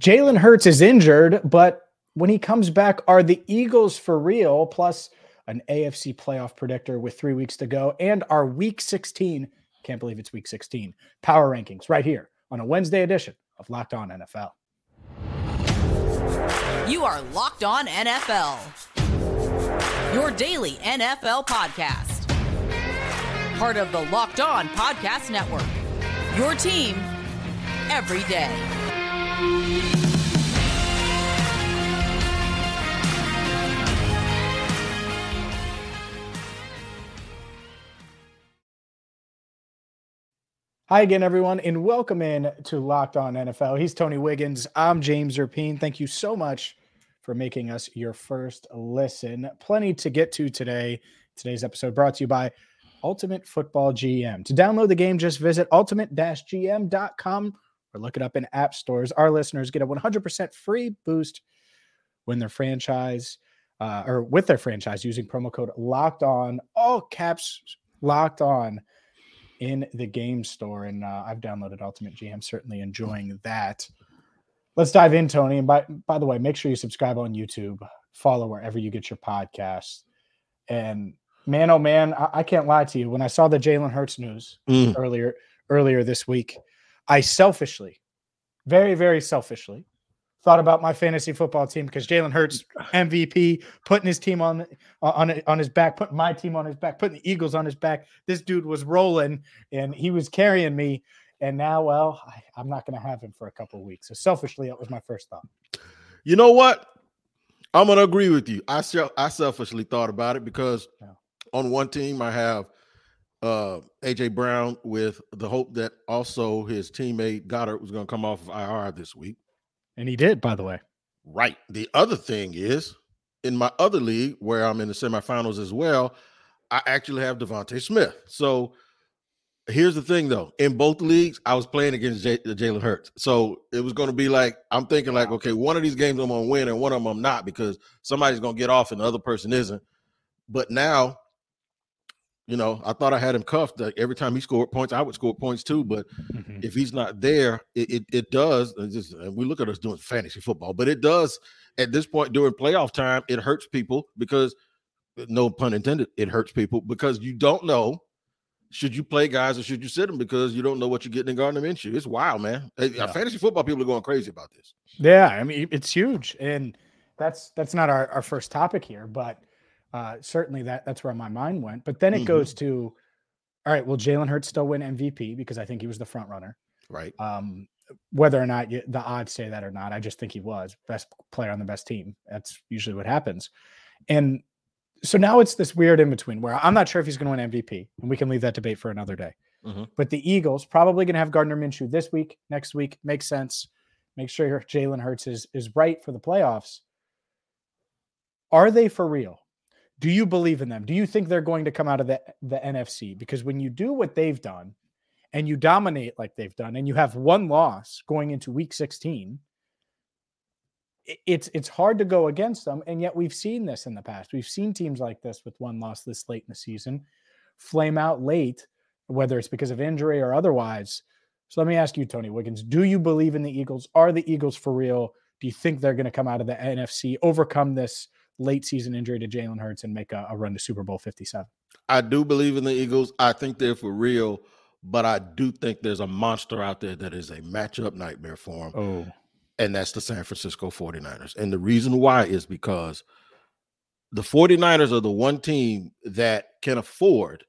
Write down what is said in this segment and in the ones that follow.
Jalen Hurts is injured, but when he comes back, are the Eagles for real? Plus, an AFC playoff predictor with three weeks to go, and our week 16. Can't believe it's week 16. Power rankings right here on a Wednesday edition of Locked On NFL. You are Locked On NFL, your daily NFL podcast. Part of the Locked On Podcast Network. Your team every day. Hi again, everyone, and welcome in to Locked On NFL. He's Tony Wiggins. I'm James Rapien. Thank you so much for making us your first listen. Plenty to get to today. Today's episode brought to you by Ultimate Football GM. To download the game, just visit ultimate-gm.com or look it up in app stores. Our listeners get a 100% free boost when their franchise uh, or with their franchise using promo code Locked On, all caps Locked On in the game store. And uh, I've downloaded Ultimate GM, certainly enjoying that. Let's dive in, Tony. And by, by the way, make sure you subscribe on YouTube, follow wherever you get your podcasts. And man, oh man, I, I can't lie to you. When I saw the Jalen Hurts news mm. earlier earlier this week, I selfishly, very, very selfishly, thought about my fantasy football team because Jalen Hurts MVP, putting his team on on on his back, putting my team on his back, putting the Eagles on his back. This dude was rolling and he was carrying me. And now, well, I, am not going to have him for a couple weeks. So selfishly, that was my first thought. You know what? I'm going to agree with you. I I selfishly thought about it because yeah. on one team I have uh AJ Brown with the hope that also his teammate Goedert was going to come off of IR this week. And he did, by the way. Right. The other thing is, in my other league where I'm in the semifinals as well, I actually have DeVonta Smith. So here's the thing, though. In both leagues, I was playing against J- Jalen Hurts. So it was going to be like I'm thinking, like, okay, one of these games I'm going to win, and one of them I'm not because somebody's going to get off and the other person isn't. But now you know, I thought I had him cuffed. Like every time he scored points, I would score points too. But mm-hmm. if he's not there, it it, it does. Just, we look at us doing fantasy football, but it does at this point during playoff time. It hurts people because, no pun intended, it hurts people because you don't know should you play guys or should you sit them because you don't know what you're getting in Gardner Minshew. It's wild, man. Yeah. Fantasy football people are going crazy about this. Yeah, I mean it's huge, and that's that's not our, our first topic here, but uh, certainly that that's where my mind went. But then it mm-hmm. goes to, all right, will Jalen Hurts still win MVP because I think he was the front runner, right? Um, whether or not you, the odds say that or not, I just think he was best player on the best team. That's usually what happens, and so now it's this weird in between where I'm not sure if he's going to win MVP, and we can leave that debate for another day. Mm-hmm. But the Eagles probably going to have Gardner Minshew this week, next week makes sense. Make sure Jalen Hurts is is right for the playoffs. Are they for real? Do you believe in them? Do you think they're going to come out of the, the NFC? Because when you do what they've done and you dominate like they've done, and you have one loss going into week 16, it's it's hard to go against them. And yet we've seen this in the past. We've seen teams like this with one loss this late in the season flame out late, whether it's because of injury or otherwise. So let me ask you, Tony Wiggins, do you believe in the Eagles? Are the Eagles for real? Do you think they're going to come out of the NFC, overcome this late season injury to Jalen Hurts and make a, a run to Super Bowl 57. I do believe in the Eagles. I think they're for real, but I do think there's a monster out there that is a matchup nightmare for them. Oh. And that's the San Francisco 49ers. And the reason why is because the 49ers are the one team that can afford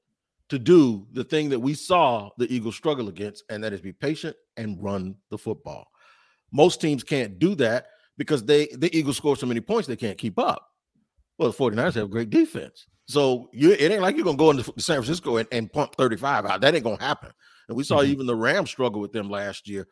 to do the thing that we saw the Eagles struggle against, and that is be patient and run the football. Most teams can't do that because they the Eagles score so many points they can't keep up. Well, the 49ers have great defense. So you it ain't like you're gonna go into San Francisco and, and pump 35 out. That ain't gonna happen. And we saw mm-hmm. even the Rams struggle with them last year.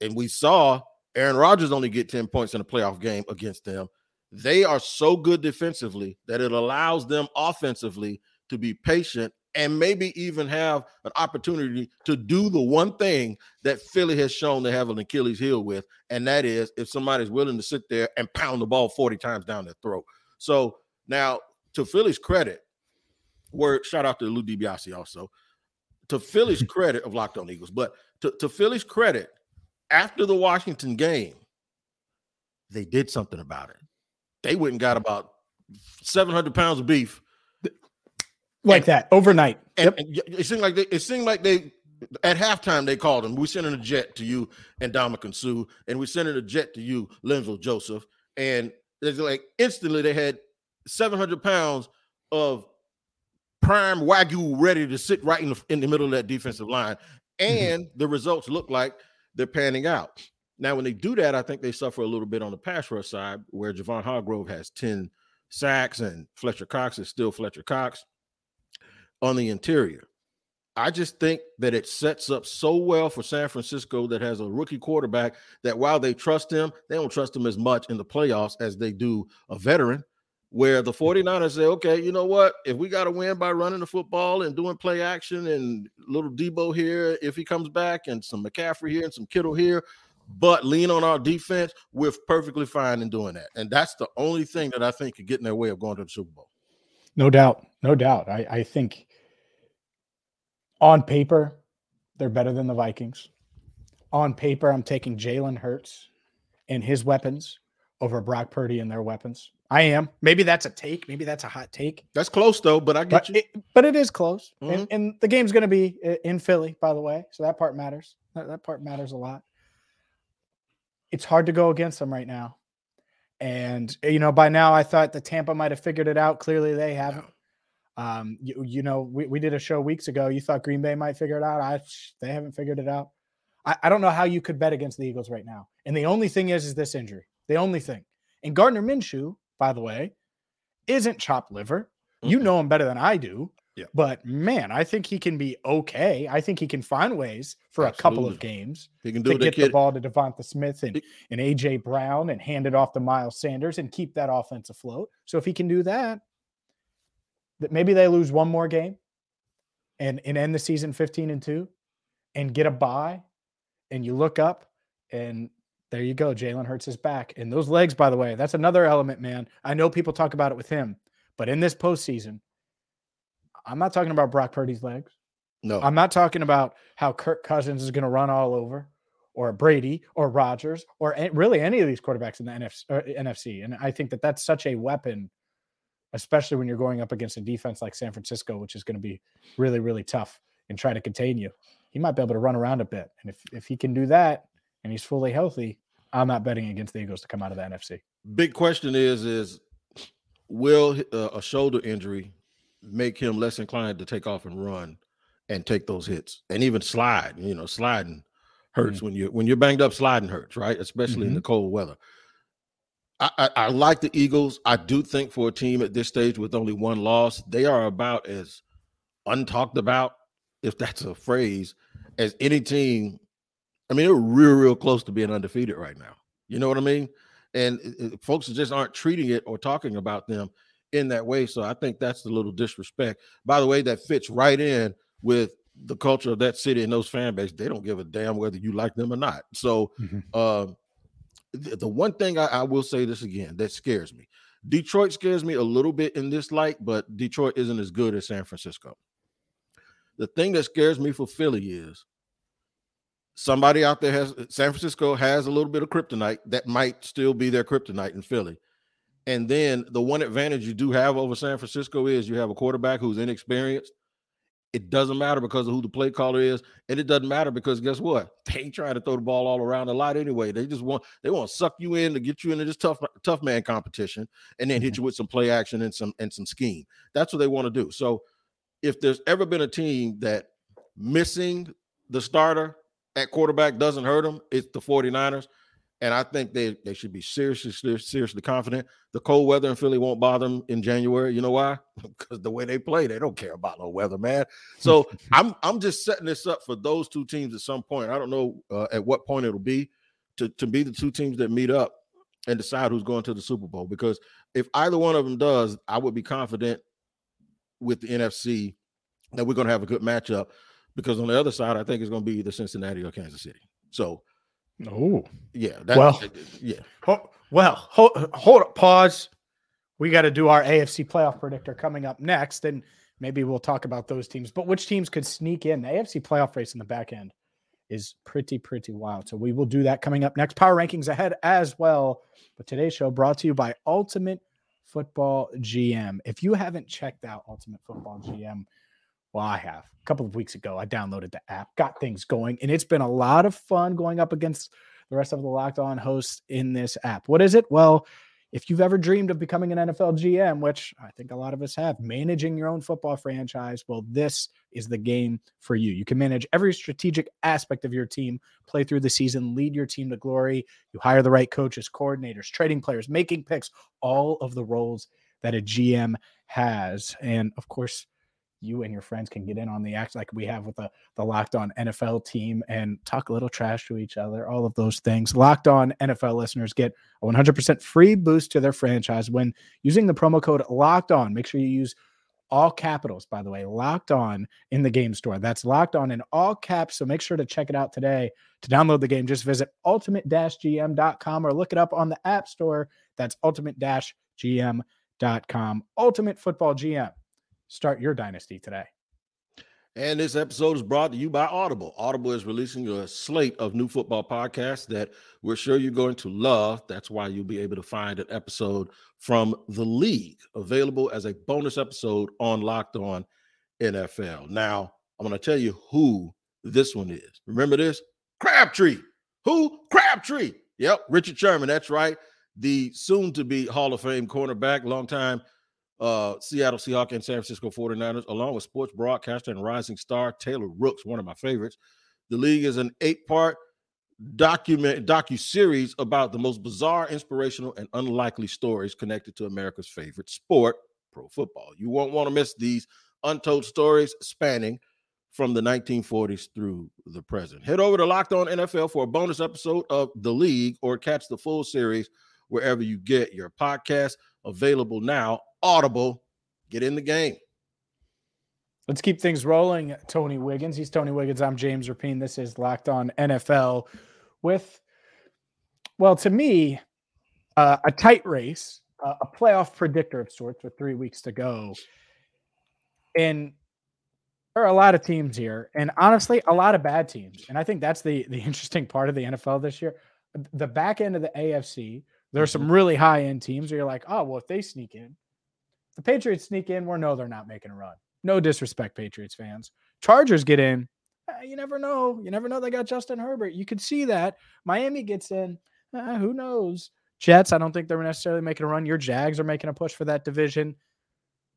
And we saw Aaron Rodgers only get 10 points in a playoff game against them. They are so good defensively that it allows them offensively to be patient and maybe even have an opportunity to do the one thing that Philly has shown they have an Achilles heel with, and that is if somebody's willing to sit there and pound the ball 40 times down their throat. So now, to Philly's credit, word shout out to Lou DiBiase also. To Philly's credit of Locked On Eagles, but to, to Philly's credit, after the Washington game, they did something about it. They went and got about 700 pounds of beef like and, that overnight. And, yep. and, it seemed like they it seemed like they at halftime they called him. We sent in a jet to you and Ndamukong Suh, and we sent in a jet to you, Linval Joseph. And it's like instantly they had 700 pounds of prime wagyu ready to sit right in the, in the middle of that defensive line. Mm-hmm. And mm-hmm. the results look like they're panning out. Now, when they do that, I think they suffer a little bit on the pass rush side, where Javon Hargrave has 10 sacks and Fletcher Cox is still Fletcher Cox on the interior. I just think that it sets up so well for San Francisco that has a rookie quarterback that while they trust him, they don't trust him as much in the playoffs as they do a veteran. Where the 49ers say, okay, you know what? If we got to win by running the football and doing play action and little Deebo here, if he comes back, and some McCaffrey here and some Kittle here, but lean on our defense, we're perfectly fine in doing that. And that's the only thing that I think could get in their way of going to the Super Bowl. No doubt. No doubt. I, I think on paper, they're better than the Vikings. On paper, I'm taking Jalen Hurts and his weapons over Brock Purdy and their weapons. I am. Maybe that's a take. Maybe that's a hot take. That's close though, but I get but you. It, but it is close, mm-hmm. and, and, the game's going to be in Philly, by the way. So that part matters. That, that part matters a lot. It's hard to go against them right now, and you know by now I thought the Tampa might have figured it out. Clearly they haven't. Um, you, you know, we, we did a show weeks ago. You thought Green Bay might figure it out. I they haven't figured it out. I, I don't know how you could bet against the Eagles right now. And the only thing is, is this injury. The only thing. And Gardner Minshew, by the way, isn't chopped liver. Mm-hmm. You know him better than I do. Yeah. But man, I think he can be okay. I think he can find ways for Absolutely. a couple of games he can do to get the ball to Devonta Smith and, and AJ Brown and hand it off to Miles Sanders and keep that offense afloat. So if he can do that, that maybe they lose one more game and, and end the season 15 and 2 and get a bye and you look up and there you go Jalen Hurts is back and those legs by the way that's another element man I know people talk about it with him but in this postseason I'm not talking about Brock Purdy's legs no I'm not talking about how Kirk Cousins is going to run all over or Brady or Rodgers or really any of these quarterbacks in the NFC, NFC and I think that that's such a weapon especially when you're going up against a defense like San Francisco, which is going to be really, really tough and try to contain you. He might be able to run around a bit. And if, if he can do that and he's fully healthy, I'm not betting against the Eagles to come out of the NFC. Big question is, is will uh, a shoulder injury make him less inclined to take off and run and take those hits and even slide, you know, sliding hurts mm-hmm. when you when you're banged up sliding hurts, right? Especially mm-hmm. in the cold weather. I, I, I, like the Eagles. I do think for a team at this stage with only one loss, they are about as untalked about, if that's a phrase, as any team. I mean, they're real, real close to being undefeated right now. You know what I mean? And it, it, folks just aren't treating it or talking about them in that way. So I think that's the little disrespect. By the way, that fits right in with the culture of that city and those fan base. They don't give a damn whether you like them or not. So, mm-hmm. uh, the one thing I, I, will say this again that scares me. Detroit scares me a little bit in this light, but Detroit isn't as good as San Francisco. The thing that scares me for Philly is somebody out there has San Francisco has a little bit of kryptonite that might still be their kryptonite in Philly. And then the one advantage you do have over San Francisco is you have a quarterback who's inexperienced it doesn't matter because of who the play caller is, and it doesn't matter because guess what? They ain't trying to throw the ball all around a lot anyway. They just want they want to suck you in to get you into this tough tough man competition, and then hit mm-hmm. you with some play action and some and some scheme. That's what they want to do. So, if there's ever been a team that missing the starter at quarterback doesn't hurt them, it's the 49ers and I think they they should be seriously seriously confident. The cold weather in Philly won't bother them in January. You know why? Because the way they play, they don't care about no weather, man. So I'm I'm just setting this up for those two teams at some point. I don't know uh, at what point it'll be to to be the two teams that meet up and decide who's going to the Super Bowl. Because if either one of them does, I would be confident with the NFC that we're going to have a good matchup. Because on the other side, I think it's going to be either Cincinnati or Kansas City. So Oh, yeah. well, yeah. well, hold, hold up, pause. We got to do our AFC playoff predictor coming up next, and maybe we'll talk about those teams. But which teams could sneak in? The AFC playoff race in the back end is pretty, pretty wild. So we will do that coming up next. Power rankings ahead as well. But today's show brought to you by Ultimate Football GM. If you haven't checked out Ultimate Football GM, well, I have. A couple of weeks ago, I downloaded the app, got things going, and it's been a lot of fun going up against the rest of the locked on hosts in this app. What is it? Well, if you've ever dreamed of becoming an NFL GM, which I think a lot of us have, managing your own football franchise, well, this is the game for you. You can manage every strategic aspect of your team, play through the season, lead your team to glory. You hire the right coaches, coordinators, trading players, making picks, all of the roles that a GM has. And of course, you and your friends can get in on the act like we have with the, the Locked On NFL team and talk a little trash to each other, all of those things. Locked On NFL listeners get a 100% free boost to their franchise when using the promo code Locked On. Make sure you use all capitals, by the way, locked on in the game store. That's locked on in all caps. So make sure to check it out today. To download the game, just visit ultimate gm.com or look it up on the App Store. That's ultimate gm.com. Ultimate Football GM start your dynasty today. And this episode is brought to you by Audible. Audible is releasing a slate of new football podcasts that we're sure you're going to love. That's why you'll be able to find an episode from The League available as a bonus episode on Locked On NFL. Now, I'm going to tell you who this one is. Remember this? Crabtree. Who? Crabtree. Yep, Richard Sherman. That's right. The soon to be Hall of Fame cornerback, longtime uh, Seattle Seahawks and San Francisco 49ers, along with sports broadcaster and rising star Taylor Rooks, one of my favorites. The league is an eight-part document docu-series about the most bizarre, inspirational, and unlikely stories connected to America's favorite sport, pro football. You won't want to miss these untold stories spanning from the 1940s through the present. Head over to Locked On NFL for a bonus episode of The League or catch the full series wherever you get your podcast. Available now Audible. Get in the game. Let's keep things rolling. Tony Wiggins. He's Tony Wiggins. I'm James Rapien. This is Locked On NFL with, well, to me, uh, a tight race, uh, a playoff predictor of sorts with three weeks to go. And there are a lot of teams here, and honestly, a lot of bad teams. And I think that's the the interesting part of the NFL this year. The back end of the AFC, there are some mm-hmm. really high end teams where you're like, oh, well, if they sneak in, the Patriots sneak in, we no, they're not making a run. No disrespect, Patriots fans. Chargers get in. Eh, you never know. You never know they got Justin Herbert. You could see that. Miami gets in. Uh, who knows? Jets, I don't think they're necessarily making a run. Your Jags are making a push for that division.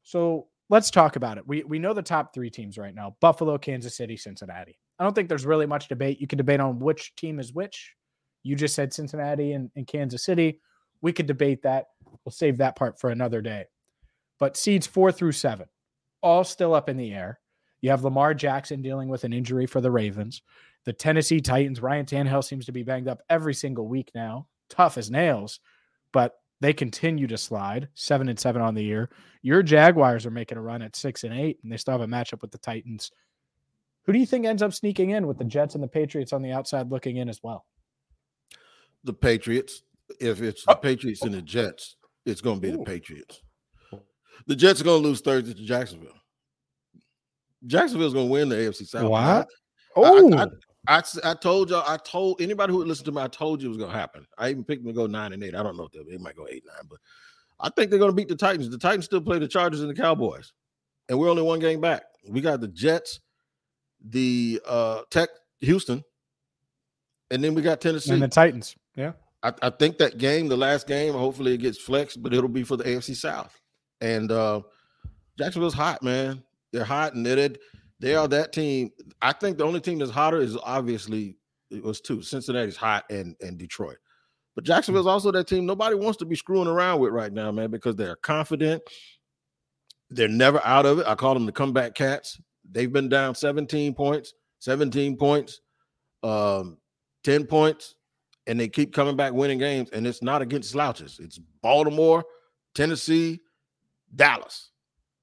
So let's talk about it. We we know the top three teams right now: Buffalo, Kansas City, Cincinnati. I don't think there's really much debate. You can debate on which team is which. You just said Cincinnati and, and Kansas City. We could debate that. We'll save that part for another day. But seeds four through seven, all still up in the air. You have Lamar Jackson dealing with an injury for the Ravens. The Tennessee Titans, Ryan Tannehill seems to be banged up every single week now, tough as nails, but they continue to slide seven and seven on the year. Your Jaguars are making a run at six and eight, and they still have a matchup with the Titans. Who do you think ends up sneaking in with the Jets and the Patriots on the outside looking in as well? The Patriots. If it's the oh. Patriots and the Jets, it's going to be Ooh. the Patriots. The Jets are going to lose Thursday to Jacksonville. Jacksonville's going to win the AFC South. What? Oh, I, I, I, I, told y'all. I told anybody who would listen to me. I told you it was going to happen. I even picked them to go nine and eight. I don't know if they, they might go eight nine, but I think they're going to beat the Titans. The Titans still play the Chargers and the Cowboys, and we're only one game back. We got the Jets, the uh Tech, Houston, and then we got Tennessee and the Titans. Yeah. I, I, think that game, the last game, hopefully it gets flexed, but it'll be for the AFC South. And uh, Jacksonville's hot, man. They're hot, and they're, they are that team. I think the only team that's hotter is obviously it was two. Cincinnati's hot, and and Detroit. But Jacksonville's also that team nobody wants to be screwing around with right now, man, because they're confident. They're never out of it. I call them the comeback cats. They've been down 17 points, 17 points, um, 10 points, and they keep coming back winning games. And it's not against slouches. It's Baltimore, Tennessee, Dallas.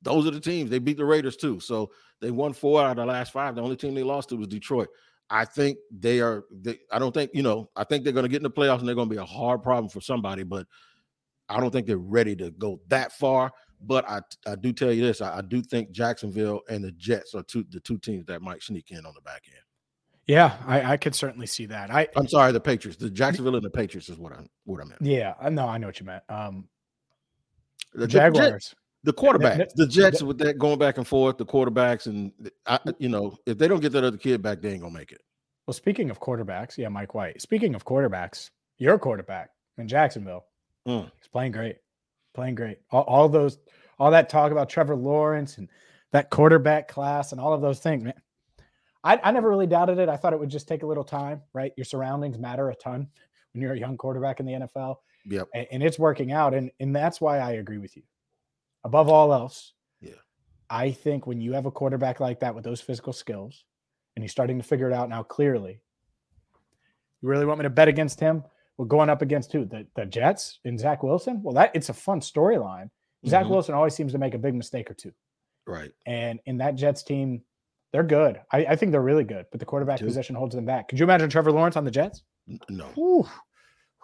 Those are the teams. They beat the Raiders too. So they won four out of the last five. The only team they lost to was Detroit. I think they are. They, I don't think you know. I think they're going to get in the playoffs and they're going to be a hard problem for somebody. But I don't think they're ready to go that far. But I, I do tell you this. I, I do think Jacksonville and the Jets are two the two teams that might sneak in on the back end. Yeah, I, I could certainly see that. I I'm sorry, the Patriots, the Jacksonville and the Patriots is what I'm what I meant. yeah, I know I know what you meant. Um, The, the Jaguars. Jets- the quarterbacks, the Jets with that going back and forth, the quarterbacks, and I, you know, if they don't get that other kid back, they ain't gonna make it. Well, speaking of quarterbacks, yeah, Mike White. Speaking of quarterbacks, your quarterback in Jacksonville, Mm. he's playing great, playing great. All, all those, all that talk about Trevor Lawrence and that quarterback class and all of those things, man. I, I never really doubted it. I thought it would just take a little time, right? Your surroundings matter a ton when you're a young quarterback in the NFL, Yep. and, and it's working out, and and that's why I agree with you. Above all else, Yeah. I think when you have a quarterback like that with those physical skills, and he's starting to figure it out now clearly. You really want me to bet against him? We're going up against who? The the Jets and Zach Wilson? Well, that it's a fun storyline. Zach Mhm. Wilson always seems to make a big mistake or two. Right. And in that Jets team, they're good. I, I think they're really good, but the quarterback Too. position holds them back. Could you imagine Trevor Lawrence on the Jets? No.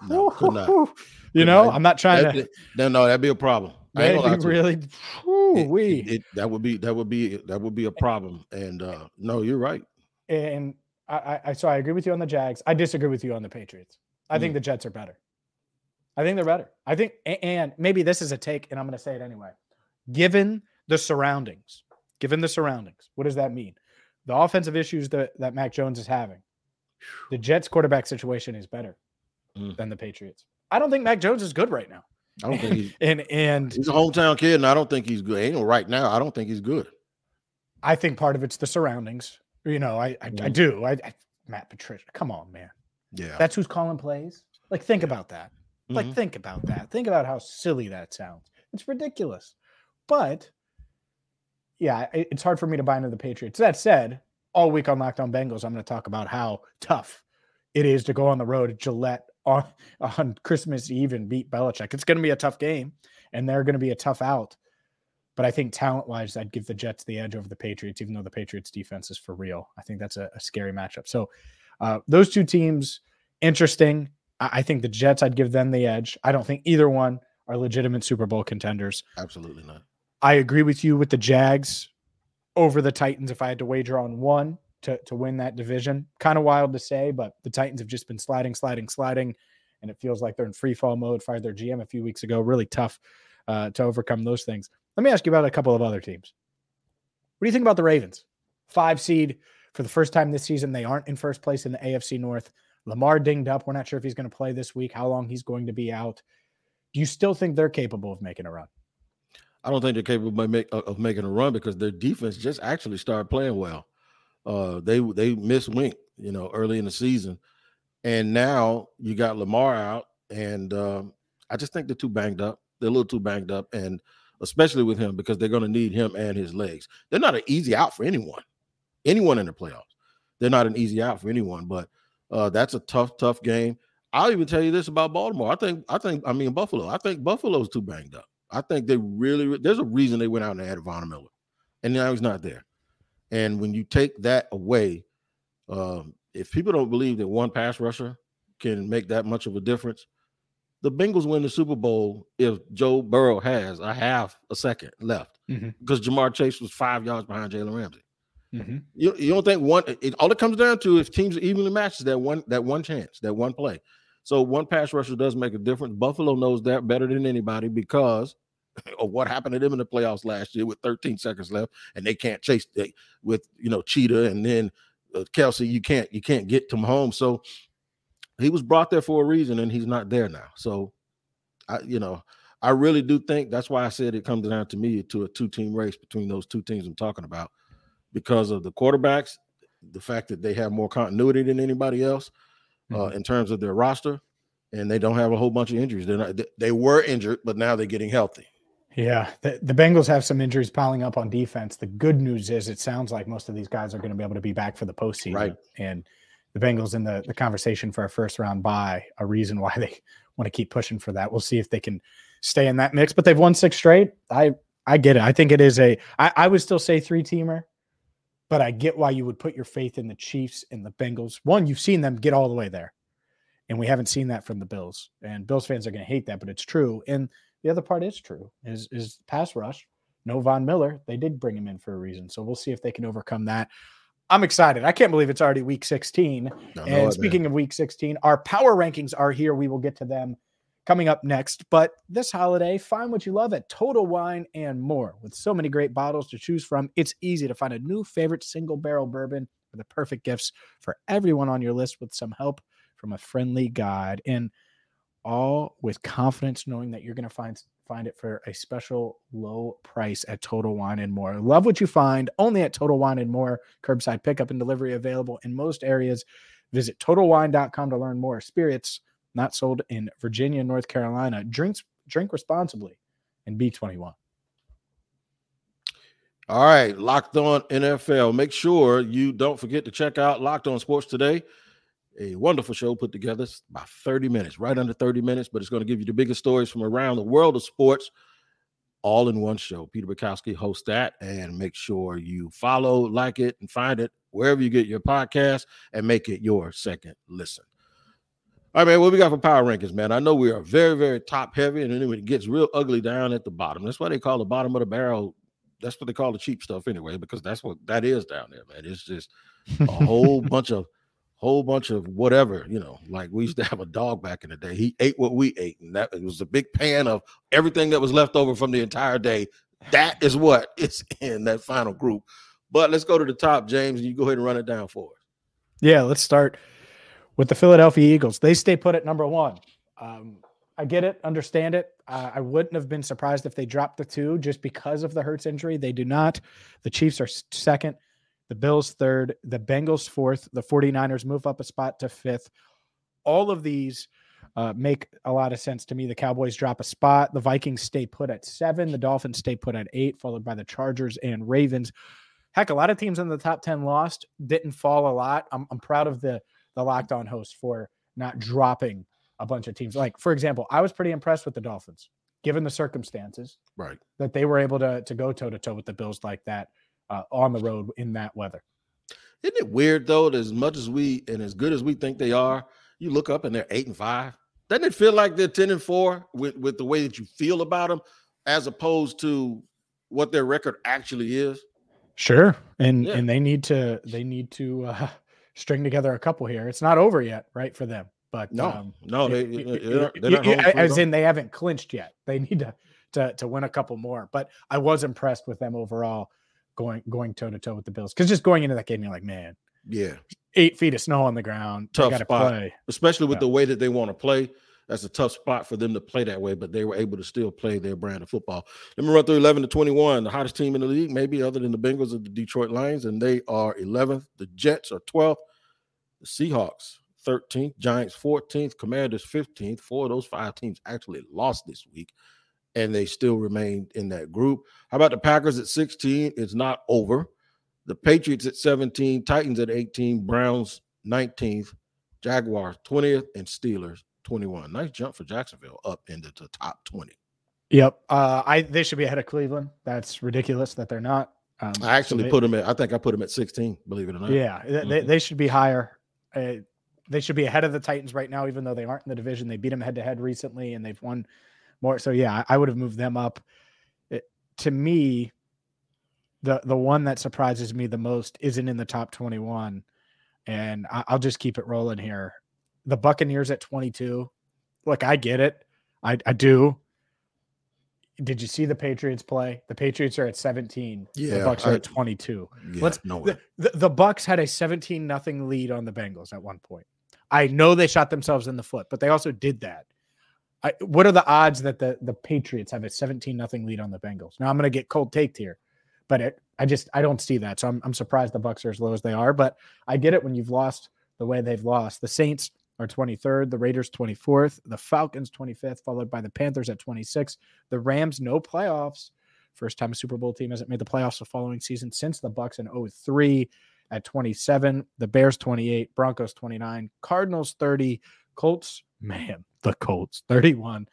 No, could not. You Could know, not. I'm not trying That'd to. no, no, that'd be a problem. I ain't They gonna lie really, It- we it- it- that would be that would be that would be a problem. And uh no, you're right. and I, I, I so I agree with you on the Jags. I disagree with you on the Patriots. I Mm. think the Jets are better. I think they're better. I think, and maybe this is a take, and I'm going to say it anyway. Given the surroundings, given the surroundings, what does that mean? The offensive issues that that Mac Jones is having, the Jets quarterback situation is better Mm. than the Patriots. I don't think Mac Jones is good right now, I don't think he's and and he's a hometown kid, and I don't think he's good. Ain't right now. I don't think he's good. I think part of it's the surroundings. You know, I I, I Mhm. do. I, I Matt Patricia, come on, man. Yeah. That's who's calling plays. Like, think about that. Like, Mhm. think about that. Think about how silly that sounds. It's ridiculous. But yeah, it's hard for me to buy into the Patriots. That said, all week on Locked On Bengals, I'm going to talk about how tough it is to go on the road at Gillette on, on Christmas Eve and beat Belichick. It's going to be a tough game, and they're going to be a tough out. But I think talent wise, I'd give the Jets the edge over the Patriots, even though the Patriots defense is for real. I think that's a, a scary matchup. So uh, those two teams, interesting. I, I think the Jets, I'd give them the edge. I don't think either one are legitimate Super Bowl contenders. Absolutely not. I agree with you with the Jags over the Titans if I had to wager on one to, to win that division. Kind of wild to say, but the Titans have just been sliding, sliding, sliding, and it feels like they're in free fall mode. Fired their GM a few weeks ago. Really tough uh, to overcome those things. Let me ask you about a couple of other teams. What do you think about the Ravens? Five seed for the first time this season. They aren't in first place in the AFC North. Lamar dinged up. We're not sure if he's going to play this week, how long he's going to be out. Do you still think they're capable of making a run? I don't think they're capable of, make, of making a run because their defense just actually started playing well. Uh, they they missed Wink, you know, early in the season, and now you got Lamar out, and um, I just think they're too banged up. They're a little too banged up, and especially with him because they're going to need him and his legs. They're not an easy out for anyone, anyone in the playoffs. They're not an easy out for anyone, but uh, that's a tough, tough game. I'll even tell you this about Baltimore. I think, I think, I mean Buffalo. I think Buffalo's too banged up. I think they really there's a reason they went out and added Von Miller, and now he's not there. And when you take that away, um, if people don't believe that one pass rusher can make that much of a difference, the Bengals win the Super Bowl if Joe Burrow has a half a second left Mhm. because Ja'Marr Chase was five yards behind Jalen Ramsey. Mm-hmm. You, you don't think one? It, all it comes down to if teams evenly matched is that one that one chance, that one play. So one pass rusher does make a difference. Buffalo knows that better than anybody because of what happened to them in the playoffs last year with 13 seconds left, and they can't chase they, with you know Cheetah and then uh, Kelce. You can't you can't get to home. So he was brought there for a reason, and he's not there now. So I you know I really do think that's why I said it comes down to me to a two team race between those two teams I'm talking about because of the quarterbacks, the fact that they have more continuity than anybody else uh, in terms of their roster, and they don't have a whole bunch of injuries. They're not, they- they were injured, but now they're getting healthy. Yeah, the, the Bengals have some injuries piling up on defense. The good news is it sounds like most of these guys are going to be able to be back for the postseason. Right. And the Bengals in the, the conversation for a first round bye, a reason why they want to keep pushing for that. We'll see if they can stay in that mix, but they've won six straight. I I get it. I think it is a I, I would still say three teamer, but I get why you would put your faith in the Chiefs and the Bengals. One, you've seen them get all the way there. And we haven't seen that from the Bills. And Bills fans are going to hate that, but it's true. And the other part is true is is pass rush. No Von Miller. They did bring him in for a reason. So we'll see if they can overcome that. I'm excited. I can't believe it's already week 16. and speaking of week 16, our power rankings are here. We will get to them coming up next. But this holiday, find what you love at Total Wine and More. With so many great bottles to choose from, it's easy to find a new favorite single barrel bourbon for the perfect gifts for everyone on your list with some help from a friendly guide. And all with confidence, knowing that you're going to find find it for a special low price at Total Wine and More. Love what you find only at Total Wine and More. Curbside pickup and delivery available in most areas. Visit totalwine.com to learn more. Spirits not sold in Virginia, North Carolina. Drinks drink responsibly and B21. All right, Locked On NFL. Make sure you don't forget to check out Locked On Sports today a wonderful show put together. It's about 30 minutes, right under 30 minutes, but it's going to give you the biggest stories from around the world of sports all in one show. Peter Bukowski hosts that, and make sure you follow, like it, and find it wherever you get your podcast and make it your second listen. All right, man, what we got for power rankings, man? I know we are very, very top heavy, and then it gets real ugly down at the bottom. That's why they call the bottom of the barrel. That's what they call the cheap stuff anyway, because that's what that is down there, man. It's just a whole bunch of whole bunch of whatever, you know, like we used to have a dog back in the day. He ate what we ate, and that it was a big pan of everything that was left over from the entire day. That is what is in that final group. But let's go to the top, James, and you go ahead and run it down for us. Yeah, let's start with the Philadelphia Eagles. They stay put at number one. Um, I get it, understand it. Uh, I wouldn't have been surprised if they dropped the two just because of the Hurts injury. They do not. The Chiefs are second the Bills third, the Bengals fourth, the 49ers move up a spot to fifth. All of these uh, make a lot of sense to me. The Cowboys drop a spot. The Vikings stay put at seven. The Dolphins stay put at eight, followed by the Chargers and Ravens. Heck, a lot of teams in the top 10 lost, didn't fall a lot. I'm, I'm proud of the, the locked on host for not dropping a bunch of teams. Like, for example, I was pretty impressed with the Dolphins, given the circumstances, right? That they were able to, to go toe to toe with the Bills like that uh, on the road in that weather. Isn't it weird though? That as much as we and as good as we think they are, you look up and they're eight and five. Doesn't it feel like they're ten and four with with the way that you feel about them, as opposed to what their record actually is? Sure, and yeah. and they need to they need to uh, string together a couple here. It's not over yet, right, for them. But no, um, no, they, they're, they're as in they haven't clinched yet. They need to to to win a couple more. But I was impressed with them overall going going toe to toe with the Bills. Because just going into that game, you're like, man, yeah, eight feet of snow on the ground, tough spot, play. especially with yeah. the way that they want to play. That's a tough spot for them to play that way, but they were able to still play their brand of football. Let me run through 11 to 21, the hottest team in the league, maybe other than the Bengals or the Detroit Lions, and they are 11th. The Jets are 12th. The Seahawks 13th, Giants 14th, Commanders 15th. Four of those five teams actually lost this week and they still remain in that group. How about the Packers at 16? It's not over. The Patriots at 17, Titans at 18, Browns 19th, Jaguars 20th, and Steelers 21. Nice jump for Jacksonville up into the top 20. Yep. Uh, I they should be ahead of Cleveland. That's ridiculous that they're not. Um, I actually so they, put them at I think I put them at 16, believe it or not. Yeah, mm-hmm. they, they should be higher. Uh, they should be ahead of the Titans right now, even though they aren't in the division. They beat them head to head recently and they've won more. So yeah, I would have moved them up. It, to me, the the one that surprises me the most isn't in the top 21, and I, I'll just keep it rolling here. The Buccaneers at 22. Look, I get it. I, I do. Did you see the Patriots play? The Patriots are at 17. Yeah, the Bucks are I, at 22. Yeah, Let's no the, the, the Bucks had a 17 nothing lead on the Bengals at one point. I know they shot themselves in the foot, but they also did that. I, what are the odds that the the Patriots have a 17 nothing lead on the Bengals? Now I'm going to get cold taked here, but it, I just I don't see that. So I'm I'm surprised the Bucks are as low as they are, but I get it when you've lost the way they've lost. The Saints are 23rd, the Raiders 24th, the Falcons 25th, followed by the Panthers at 26. The Rams no playoffs. First time a Super Bowl team hasn't made the playoffs the following season since the Bucks in 03 at 27, the Bears 28, Broncos 29, Cardinals 30, Colts, man, the Colts 31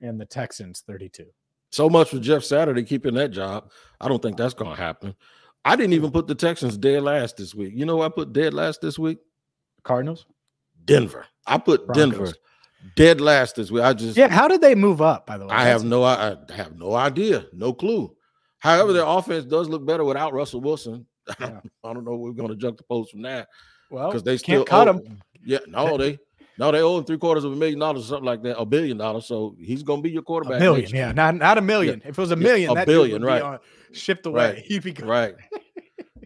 and the Texans 32. So much for Jeff Saturday keeping that job. I don't think that's going to happen. I didn't even put the Texans dead last this week. You know I put dead last this week? Cardinals? Denver. I put Broncos. Denver dead last this week. I just Yeah, how did they move up by the way? I have no I have no idea, no clue. However, hmm. their offense does look better without Russell Wilson. Yeah. I don't know. We're going to juxtapose from that Well, because they can't still cut owe- him. Yeah, no, they no, they owe him three quarters of a million dollars or something like that, a billion dollars. So he's going to be your A quarterback. million, yeah, not not a million. If it was a Yeah, million, a that billion, would be right. on- shipped away. Right, He'd be right.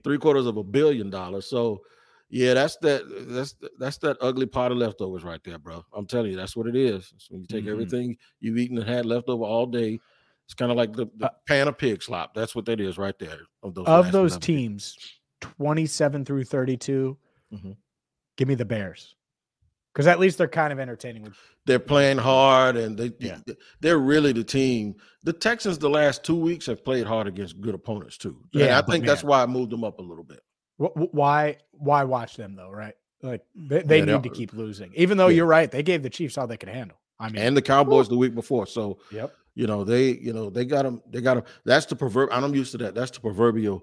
three quarters of a billion dollars. So yeah, that's that that's that's that ugly pot of leftovers right there, bro. I'm telling you, that's what it is. It's when you take Mhm. everything you've eaten and had leftover all day. It's kind of like the, the Uh, pan of pig slop. That's what that is right there. Of those, Of those 11 teams, 27 through 32, Mhm. give me the Bears. Because at least they're kind of entertaining. They're playing hard and they Yeah. they're really the team. The Texans the last two weeks have played hard against good opponents too. And Yeah, I but think that's why I moved them up a little bit. Wh- wh- why why watch them though, right? Like they, they Yeah, they need to keep losing. Even though Yeah. you're right, they gave the Chiefs all they could handle. I mean, And the Cowboys the week before. So yep. you know they you know they got them they got them that's the proverb i'm used to that that's the proverbial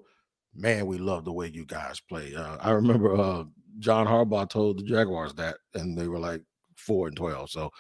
man we love the way you guys play uh, i remember uh john harbaugh told the jaguars that and they were like four and 12 so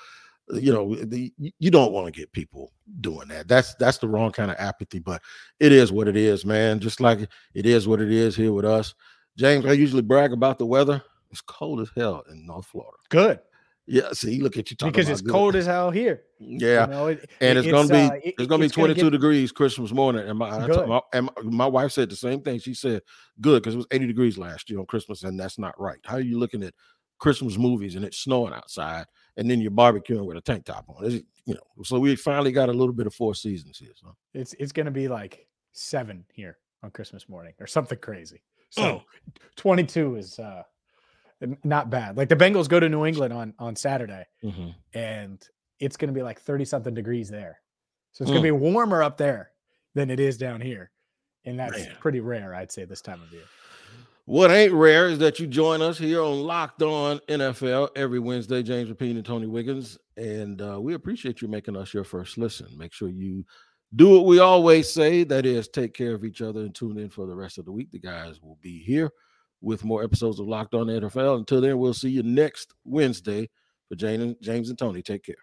you know the, you don't want to get people doing that that's that's the wrong kind of apathy but it is what it is man just like it is what it is here with us james i usually brag about the weather it's cold as hell in north florida Good. yeah see look at you talking Because it's good. cold as hell here. yeah You know, it- and it- it's, gonna be uh, it- it's gonna be it's gonna 22 get- degrees Christmas morning. And my, told my and my, my wife said the same thing. She said, "Good," because it was 80 degrees last year on Christmas, and that's not right. How are you looking at Christmas movies and it's snowing outside, and then you're barbecuing with a tank top on? It's, you know, so we finally got a little bit of four seasons here. So It's it's gonna be like seven here on Christmas morning or something crazy. So Mm. 22 is uh not bad. Like the Bengals go to New England on on Saturday and it's gonna be like 30 something degrees there. So it's gonna Mm. be warmer up there than it is down here. And that's Man. pretty rare, I'd say, this time of year. What ain't rare is that you join us here on Locked On NFL every Wednesday. James Rapien and Tony Wiggins, and uh, we appreciate you making us your first listen. Make sure you do what we always say that is, take care of each other and tune in for the rest of the week. The guys will be here with more episodes of Locked On NFL. Until then, we'll see you next Wednesday for Jane and, James and Tony. Take care.